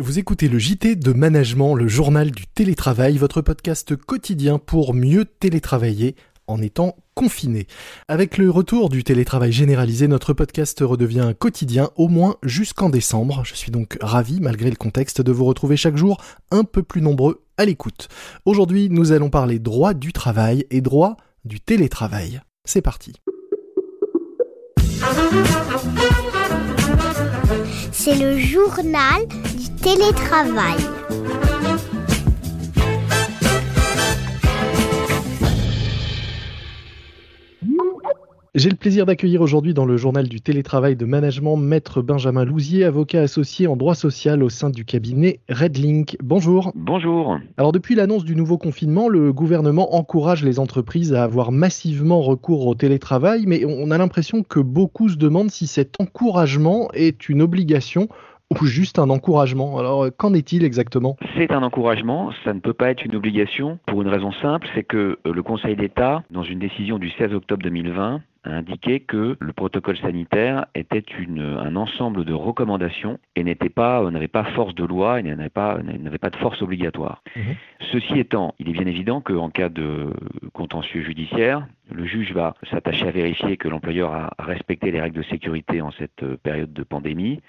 Vous écoutez le JT de Management, le journal du télétravail, votre podcast quotidien pour mieux télétravailler en étant confiné. Avec le retour du télétravail généralisé, notre podcast redevient quotidien au moins jusqu'en décembre. Je suis donc ravi, malgré le contexte, de vous retrouver chaque jour un peu plus nombreux à l'écoute. Aujourd'hui, nous allons parler droit du travail et droit du télétravail. C'est parti. C'est le journal télétravail. J'ai le plaisir d'accueillir aujourd'hui dans le journal du télétravail de management Maître Benjamin Lousier, avocat associé en droit social au sein du cabinet Redlink. Bonjour. Bonjour. Alors depuis l'annonce du nouveau confinement, le gouvernement encourage les entreprises à avoir massivement recours au télétravail, mais on a l'impression que beaucoup se demandent si cet encouragement est une obligation ou juste un encouragement. Alors, qu'en est-il exactement? C'est un encouragement, ça ne peut pas être une obligation pour une raison simple, c'est que le Conseil d'État, dans une décision du 16 octobre 2020, a indiqué que le protocole sanitaire était une, un ensemble de recommandations et n'était pas, n'avait pas force de loi et n'avait pas, n'avait pas de force obligatoire. Mmh. Ceci étant, il est bien évident qu'en cas de contentieux judiciaire, le juge va s'attacher à vérifier que l'employeur a respecté les règles de sécurité en cette période de pandémie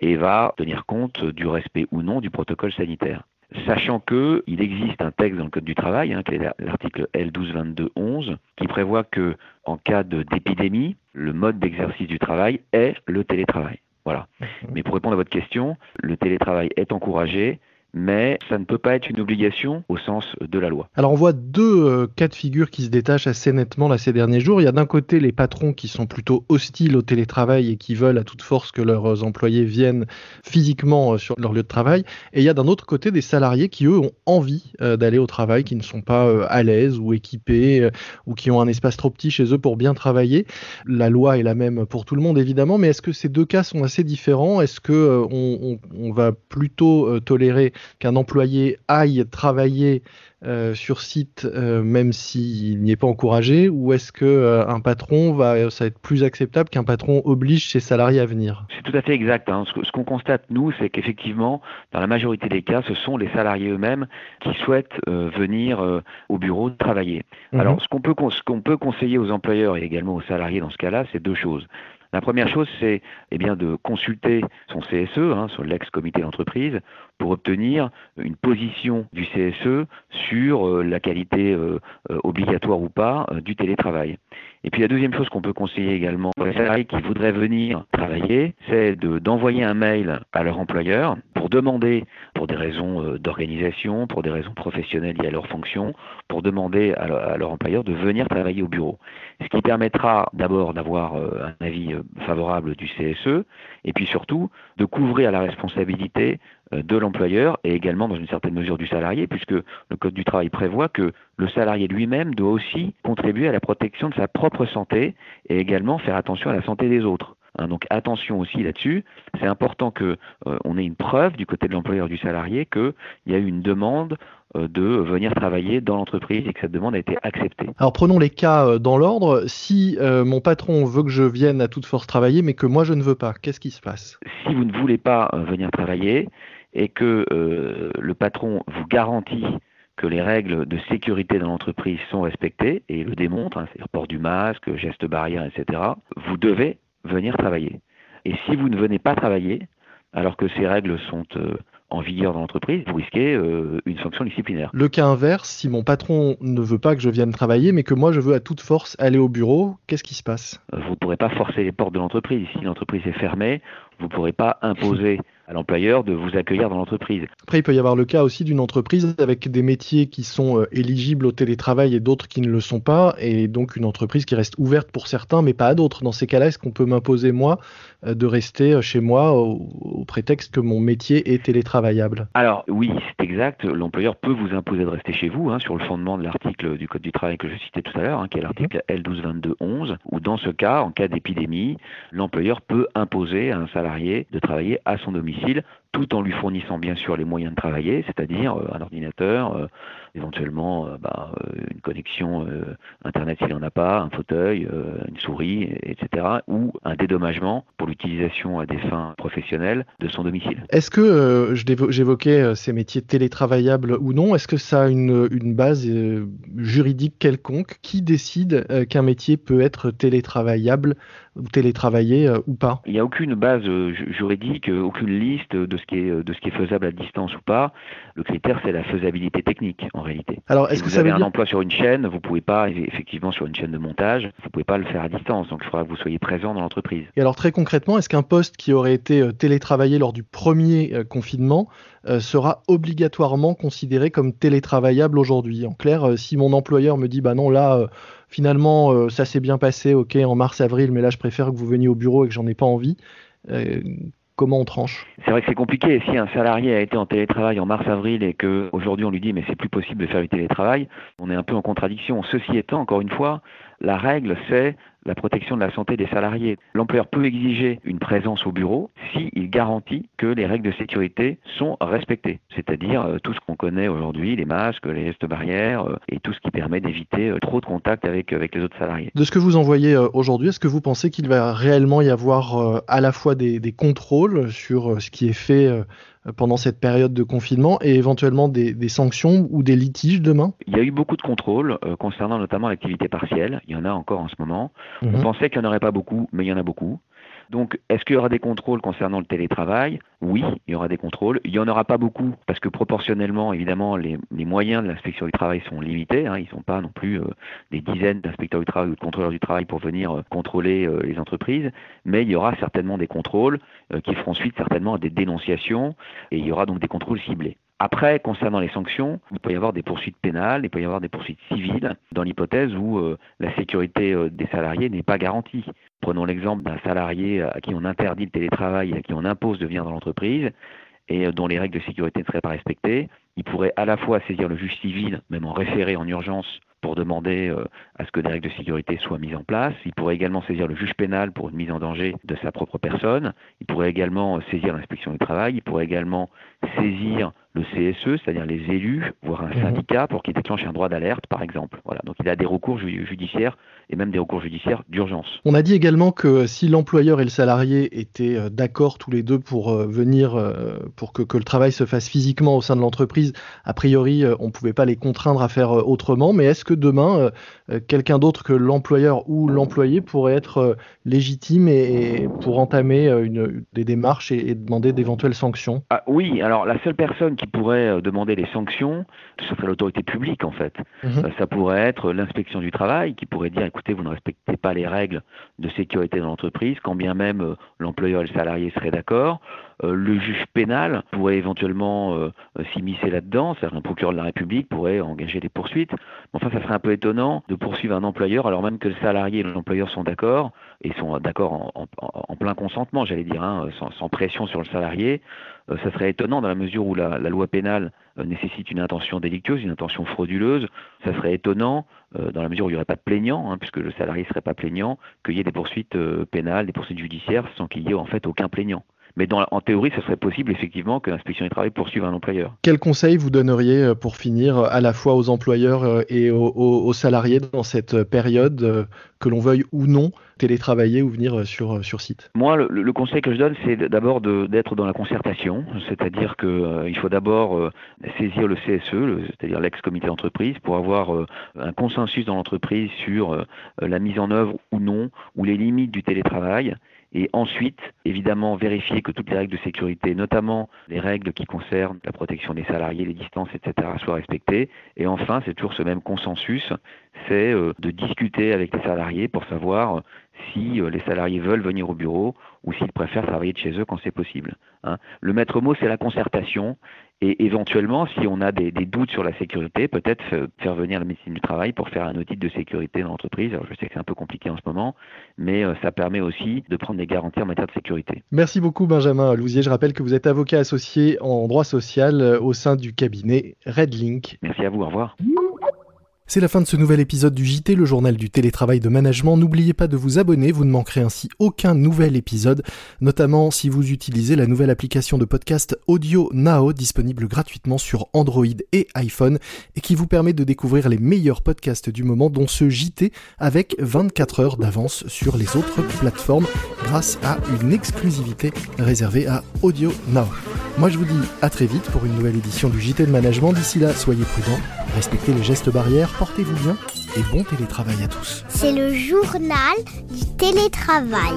et va tenir compte du respect ou non du protocole sanitaire sachant que il existe un texte dans le Code du travail, hein, qui est l'article L122211, qui prévoit que en cas d'épidémie, le mode d'exercice du travail est le télétravail. Voilà. Mais pour répondre à votre question, le télétravail est encouragé, mais ça ne peut pas être une obligation au sens de la loi. Alors on voit deux euh, cas de figure qui se détachent assez nettement là ces derniers jours. Il y a d'un côté les patrons qui sont plutôt hostiles au télétravail et qui veulent à toute force que leurs employés viennent physiquement euh, sur leur lieu de travail. Et il y a d'un autre côté des salariés qui eux ont envie euh, d'aller au travail, qui ne sont pas à l'aise ou équipés ou qui ont un espace trop petit chez eux pour bien travailler. La loi est la même pour tout le monde évidemment, mais est-ce que ces deux cas sont assez différents? Est-ce que on, on, va plutôt tolérer qu'un employé aille travailler euh, sur site euh, même s'il n'y est pas encouragé ou est-ce que euh, un patron va ça va être plus acceptable qu'un patron oblige ses salariés à venir? C'est tout à fait exact. Hein. Ce, qu'on constate nous, c'est qu'effectivement, dans la majorité des cas, ce sont les salariés eux-mêmes qui souhaitent venir au bureau travailler. Mhm. Alors, ce qu'on peut, ce qu'on peut conseiller aux employeurs et également aux salariés dans ce cas-là, c'est deux choses. La première chose, c'est eh de consulter son CSE, hein, sur l'ex-comité d'entreprise, pour obtenir une position du CSE sur euh, la qualité euh, euh, obligatoire ou pas du télétravail. Et puis la deuxième chose qu'on peut conseiller également les salariés qui voudraient venir travailler, c'est d'envoyer un mail à leur employeur pour demander, pour des raisons d'organisation, pour des raisons professionnelles liées à leur fonction, pour demander à leur employeur de venir travailler au bureau. Ce qui permettra d'abord d'avoir un avis favorable du CSE, et puis surtout de couvrir la responsabilité euh, de l'employeur et également dans une certaine mesure du salarié, puisque le Code du travail prévoit que le salarié lui-même doit aussi contribuer à la protection de sa propre santé et également faire attention à la santé des autres. Hein, donc attention aussi là-dessus. C'est important qu'on euh, ait une preuve du côté de l'employeur du salarié qu'il y a eu une demande euh, de venir travailler dans l'entreprise et que cette demande a été acceptée. Alors prenons les cas dans l'ordre. Si mon patron veut que je vienne à toute force travailler, mais que moi je ne veux pas, qu'est-ce qui se passe? Si vous ne voulez pas venir travailler, et que euh, le patron vous garantit que les règles de sécurité dans l'entreprise sont respectées et le démontre, hein, c'est-à-dire port du masque, geste barrière, etc., vous devez venir travailler. Et si vous ne venez pas travailler, alors que ces règles sont euh, en vigueur dans l'entreprise, vous risquez euh, une sanction disciplinaire. Le cas inverse, si mon patron ne veut pas que je vienne travailler, mais que moi je veux à toute force aller au bureau, qu'est-ce qui se passe? Vous ne pourrez pas forcer les portes de l'entreprise. Si l'entreprise est fermée, vous ne pourrez pas imposer à l'employeur de vous accueillir dans l'entreprise. Après, il peut y avoir le cas aussi d'une entreprise avec des métiers qui sont euh, éligibles au télétravail et d'autres qui ne le sont pas, et donc une entreprise qui reste ouverte pour certains, mais pas à d'autres. Dans ces cas-là, est-ce qu'on peut m'imposer, moi, euh, de rester euh, chez moi au, prétexte que mon métier est télétravaillable? Alors oui, c'est exact. L'employeur peut vous imposer de rester chez vous, hein, sur le fondement de l'article du Code du travail que je citais tout à l'heure, hein, qui est l'article L122211, où dans ce cas, en cas d'épidémie, l'employeur peut imposer à un salarié de travailler à son domicile tout en lui fournissant bien sûr les moyens de travailler, c'est-à-dire un ordinateur, éventuellement bah, une connexion Internet s'il n'en a pas, un fauteuil, une souris, etc., ou un dédommagement pour l'utilisation à des fins professionnelles de son domicile. Est-ce que, j'évoquais ces métiers télétravaillables ou non, est-ce que ça a une, une base juridique quelconque Qui décide qu'un métier peut être télétravaillable ou télétravaillé ou pas? Il n'y a aucune base juridique, aucune liste de ce, qui est, de ce qui est faisable à distance ou pas. Le critère, c'est la faisabilité technique en réalité. Alors, est-ce que vous avez un emploi sur une chaîne, vous pouvez pas, effectivement, sur une chaîne de montage, vous pouvez pas le faire à distance. Donc, il faudra que vous soyez présent dans l'entreprise. Et alors, très concrètement, est-ce qu'un poste qui aurait été euh, télétravaillé lors du premier euh, confinement euh, sera obligatoirement considéré comme télétravaillable aujourd'hui? En clair, si mon employeur me dit, bah non, là, finalement, ça s'est bien passé, ok, en mars-avril, mais là, je préfère que vous veniez au bureau et que j'en ai pas envie comment on tranche? C'est vrai que c'est compliqué. Si un salarié a été en télétravail en mars-avril et qu'aujourd'hui on lui dit mais c'est plus possible de faire du télétravail, on est un peu en contradiction. Ceci étant, encore une fois, la règle c'est la protection de la santé des salariés. L'employeur peut exiger une présence au bureau s'il garantit que les règles de sécurité sont respectées, c'est-à-dire euh, tout ce qu'on connaît aujourd'hui, les masques, les gestes barrières euh, et tout ce qui permet d'éviter euh, trop de contact avec, les autres salariés. De ce que vous envoyez aujourd'hui, est-ce que vous pensez qu'il va réellement y avoir à la fois des contrôles sur ce qui est fait pendant cette période de confinement et éventuellement des, sanctions ou des litiges demain? Il y a eu beaucoup de contrôles euh, concernant notamment l'activité partielle. Il y en a encore en ce moment. On mhm. pensait qu'il n'y en aurait pas beaucoup, mais il y en a beaucoup. Donc, est-ce qu'il y aura des contrôles concernant le télétravail? Oui, il y aura des contrôles. Il n'y en aura pas beaucoup parce que proportionnellement, évidemment, les, moyens de l'inspection du travail sont limités. Hein. Ils ne sont pas non plus euh, des dizaines d'inspecteurs du travail ou de contrôleurs du travail pour venir euh, contrôler euh, les entreprises. Mais il y aura certainement des contrôles qui feront suite certainement à des dénonciations et il y aura donc des contrôles ciblés. Après, concernant les sanctions, il peut y avoir des poursuites pénales, il peut y avoir des poursuites civiles, dans l'hypothèse où la sécurité des salariés n'est pas garantie. Prenons l'exemple d'un salarié à qui on interdit le télétravail, à qui on impose de venir dans l'entreprise et euh, dont les règles de sécurité ne seraient pas respectées. Il pourrait à la fois saisir le juge civil, même en référé en urgence, pour demander euh, à ce que des règles de sécurité soient mises en place. Il pourrait également saisir le juge pénal pour une mise en danger de sa propre personne. Il pourrait également euh, saisir l'inspection du travail. Il pourrait également saisir le CSE, c'est-à-dire les élus, voire un mhm. syndicat, pour qu'il déclenche un droit d'alerte, par exemple. Voilà. Donc il a des recours judiciaires et même des recours judiciaires d'urgence. On a dit également que si l'employeur et le salarié étaient euh, d'accord tous les deux pour euh, venir, euh, pour que, que, le travail se fasse physiquement au sein de l'entreprise, a priori, on ne pouvait pas les contraindre à faire autrement. Mais est-ce que demain, quelqu'un d'autre que l'employeur ou l'employé pourrait être légitime et, pour entamer une, des démarches et, demander d'éventuelles sanctions? Ah, Oui, alors la seule personne qui pourrait demander les sanctions, ce serait l'autorité publique en fait. Mhm. Ça pourrait être l'inspection du travail qui pourrait dire vous ne respectez pas les règles de sécurité dans l'entreprise, quand bien même euh, l'employeur et le salarié seraient d'accord. Euh, le juge pénal pourrait éventuellement euh, s'immiscer là-dedans, c'est-à-dire un procureur de la République pourrait engager des poursuites. Enfin, ça serait un peu étonnant de poursuivre un employeur alors même que le salarié et l'employeur sont d'accord, et sont d'accord en, plein consentement, j'allais dire, hein, sans, pression sur le salarié. ça serait étonnant dans la mesure où la, loi pénale nécessite une intention délictueuse, une intention frauduleuse. Ça serait étonnant, dans la mesure où il n'y aurait pas de plaignant, hein, puisque le salarié ne serait pas plaignant, qu'il y ait des poursuites pénales, des poursuites judiciaires, sans qu'il y ait en fait aucun plaignant. Mais dans, en théorie, ce serait possible effectivement que l'inspection du travail poursuive un employeur. Quel conseil vous donneriez euh, pour finir à la fois aux employeurs euh, et aux, salariés dans cette période, euh, que l'on veuille ou non télétravailler ou venir sur, sur site? Moi, le, conseil que je donne, c'est d'abord d'être dans la concertation, c'est-à-dire qu'il faut d'abord saisir le CSE, c'est-à-dire l'ex-comité d'entreprise, pour avoir un consensus dans l'entreprise sur la mise en œuvre ou non, ou les limites du télétravail et ensuite, évidemment, vérifier que toutes les règles de sécurité, notamment les règles qui concernent la protection des salariés, les distances, etc., soient respectées. Et enfin, c'est toujours ce même consensus, c'est euh, de discuter avec les salariés pour savoir si euh, les salariés veulent venir au bureau ou s'ils préfèrent travailler de chez eux quand c'est possible. Hein. Le maître mot, c'est la concertation et éventuellement, si on a des, doutes sur la sécurité, peut-être faire venir la médecine du travail pour faire un audit de sécurité dans l'entreprise. Alors je sais que c'est un peu compliqué en ce moment, mais euh, ça permet aussi de prendre des garanties en matière de sécurité. Merci beaucoup Benjamin Lousier. Je rappelle que vous êtes avocat associé en droit social euh, au sein du cabinet Redlink. Merci à vous, au revoir. C'est la fin de ce nouvel épisode du JT, le journal du télétravail de management. N'oubliez pas de vous abonner, vous ne manquerez ainsi aucun nouvel épisode, notamment si vous utilisez la nouvelle application de podcast Audio Now, disponible gratuitement sur Android et iPhone, et qui vous permet de découvrir les meilleurs podcasts du moment, dont ce JT, avec 24 heures d'avance sur les autres plateformes, grâce à une exclusivité réservée à Audio Now. Moi je vous dis à très vite pour une nouvelle édition du JT de management. D'ici là, soyez prudents, respectez les gestes barrières, portez-vous bien et bon télétravail à tous. C'est le journal du télétravail.